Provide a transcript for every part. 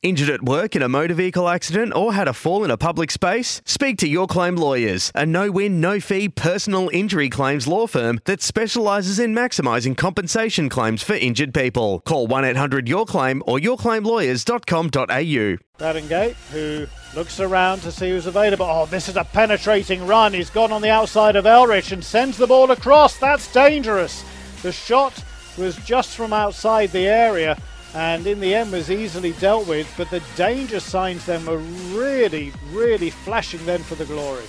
Injured at work in a motor vehicle accident or had a fall in a public space? Speak to Your Claim Lawyers, a no win, no fee personal injury claims law firm that specialises in maximising compensation claims for injured people. Call 1 800 Your Claim or yourclaimlawyers.com.au. Gate, who looks around to see who's available. Oh, this is a penetrating run. He's gone on the outside of Elrich and sends the ball across. That's dangerous. The shot was just from outside the area and in the end was easily dealt with, but the danger signs then were really, really flashing then for the glory.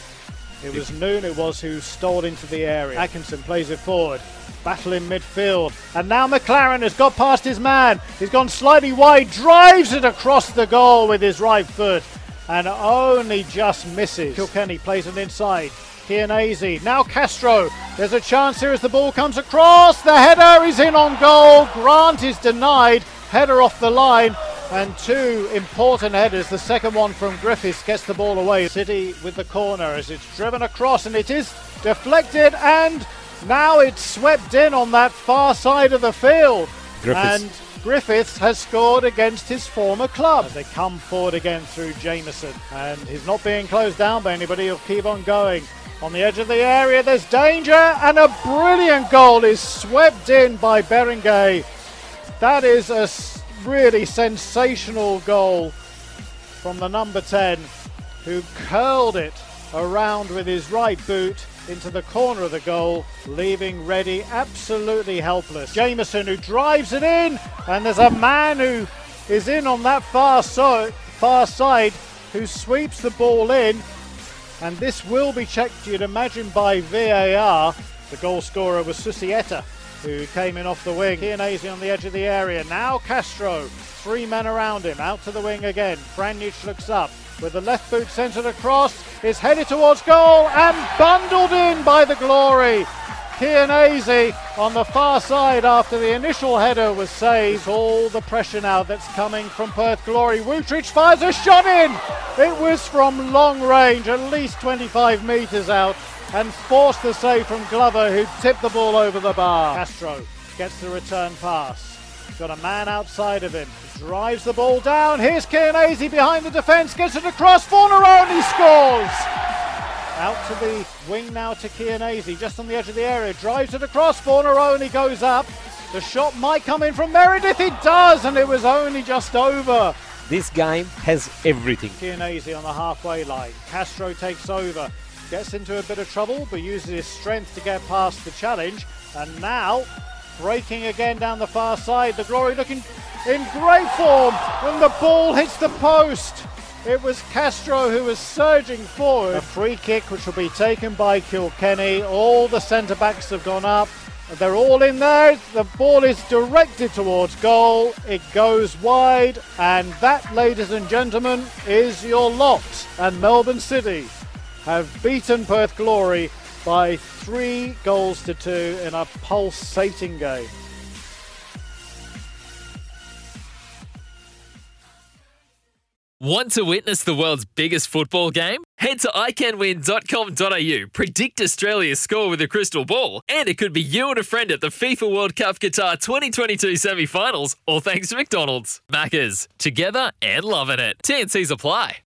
It was Noone, it was who stole into the area. Atkinson plays it forward. Battle in midfield. And now Maclaren has got past his man. He's gone slightly wide, drives it across the goal with his right foot, and only just misses. Kilkenny plays it inside. Chianese. Now Castro. There's a chance here as the ball comes across. The header is in on goal. Grant is denied. Header off the line. And two important headers. The second one from Griffiths gets the ball away. City with the corner as it's driven across and it is deflected and now it's swept in on that far side of the field. Griffiths. And Griffiths has scored against his former club. As they come forward again through Jamieson. And he's not being closed down by anybody. He'll keep on going. On the edge of the area, there's danger, and a brilliant goal is swept in by Berenguer. That is a really sensational goal from the number 10, who curled it around with his right boot into the corner of the goal, leaving Reddy absolutely helpless. Jamieson who drives it in, and there's a man who is in on that far, so, far side who sweeps the ball in and this will be checked, you'd imagine, by VAR. The goal scorer was Susaeta, who came in off the wing. Chianese on the edge of the area. Now Castro, three men around him, out to the wing again. Franjic looks up with the left boot centred across, is headed towards goal and bundled in by the glory. Chianese on the far side after the initial header was saved. All the pressure now that's coming from Perth Glory. Wüthrich fires a shot in. It was from long range, at least 25 metres out, and forced the save from Glover, who tipped the ball over the bar. Castro gets the return pass. Got a man outside of him. Drives the ball down. Here's Chianese behind the defence. Gets it across. Fornaroli scores. Out to the wing now to Chianese, just on the edge of the area. Drives it across. Fornaroli goes up. The shot might come in from Meredith. It does, and it was only just over. This game has everything. Chianese on the halfway line. Castro takes over. Gets into a bit of trouble, but uses his strength to get past the challenge. And now, breaking again down the far side. The Glory looking in great form when the ball hits the post. It was Castro who was surging forward. A free kick which will be taken by Kilkenny. All the centre backs have gone up. They're all in there. The ball is directed towards goal. It goes wide. And that, ladies and gentlemen, is your lot. And Melbourne City have beaten Perth Glory by three goals to two in a pulsating game. Want to witness the world's biggest football game? Head to iCanWin.com.au, predict Australia's score with a crystal ball, and it could be you and a friend at the FIFA World Cup Qatar 2022 semi finals, all thanks to McDonald's. Maccas, together and loving it. TNCs apply.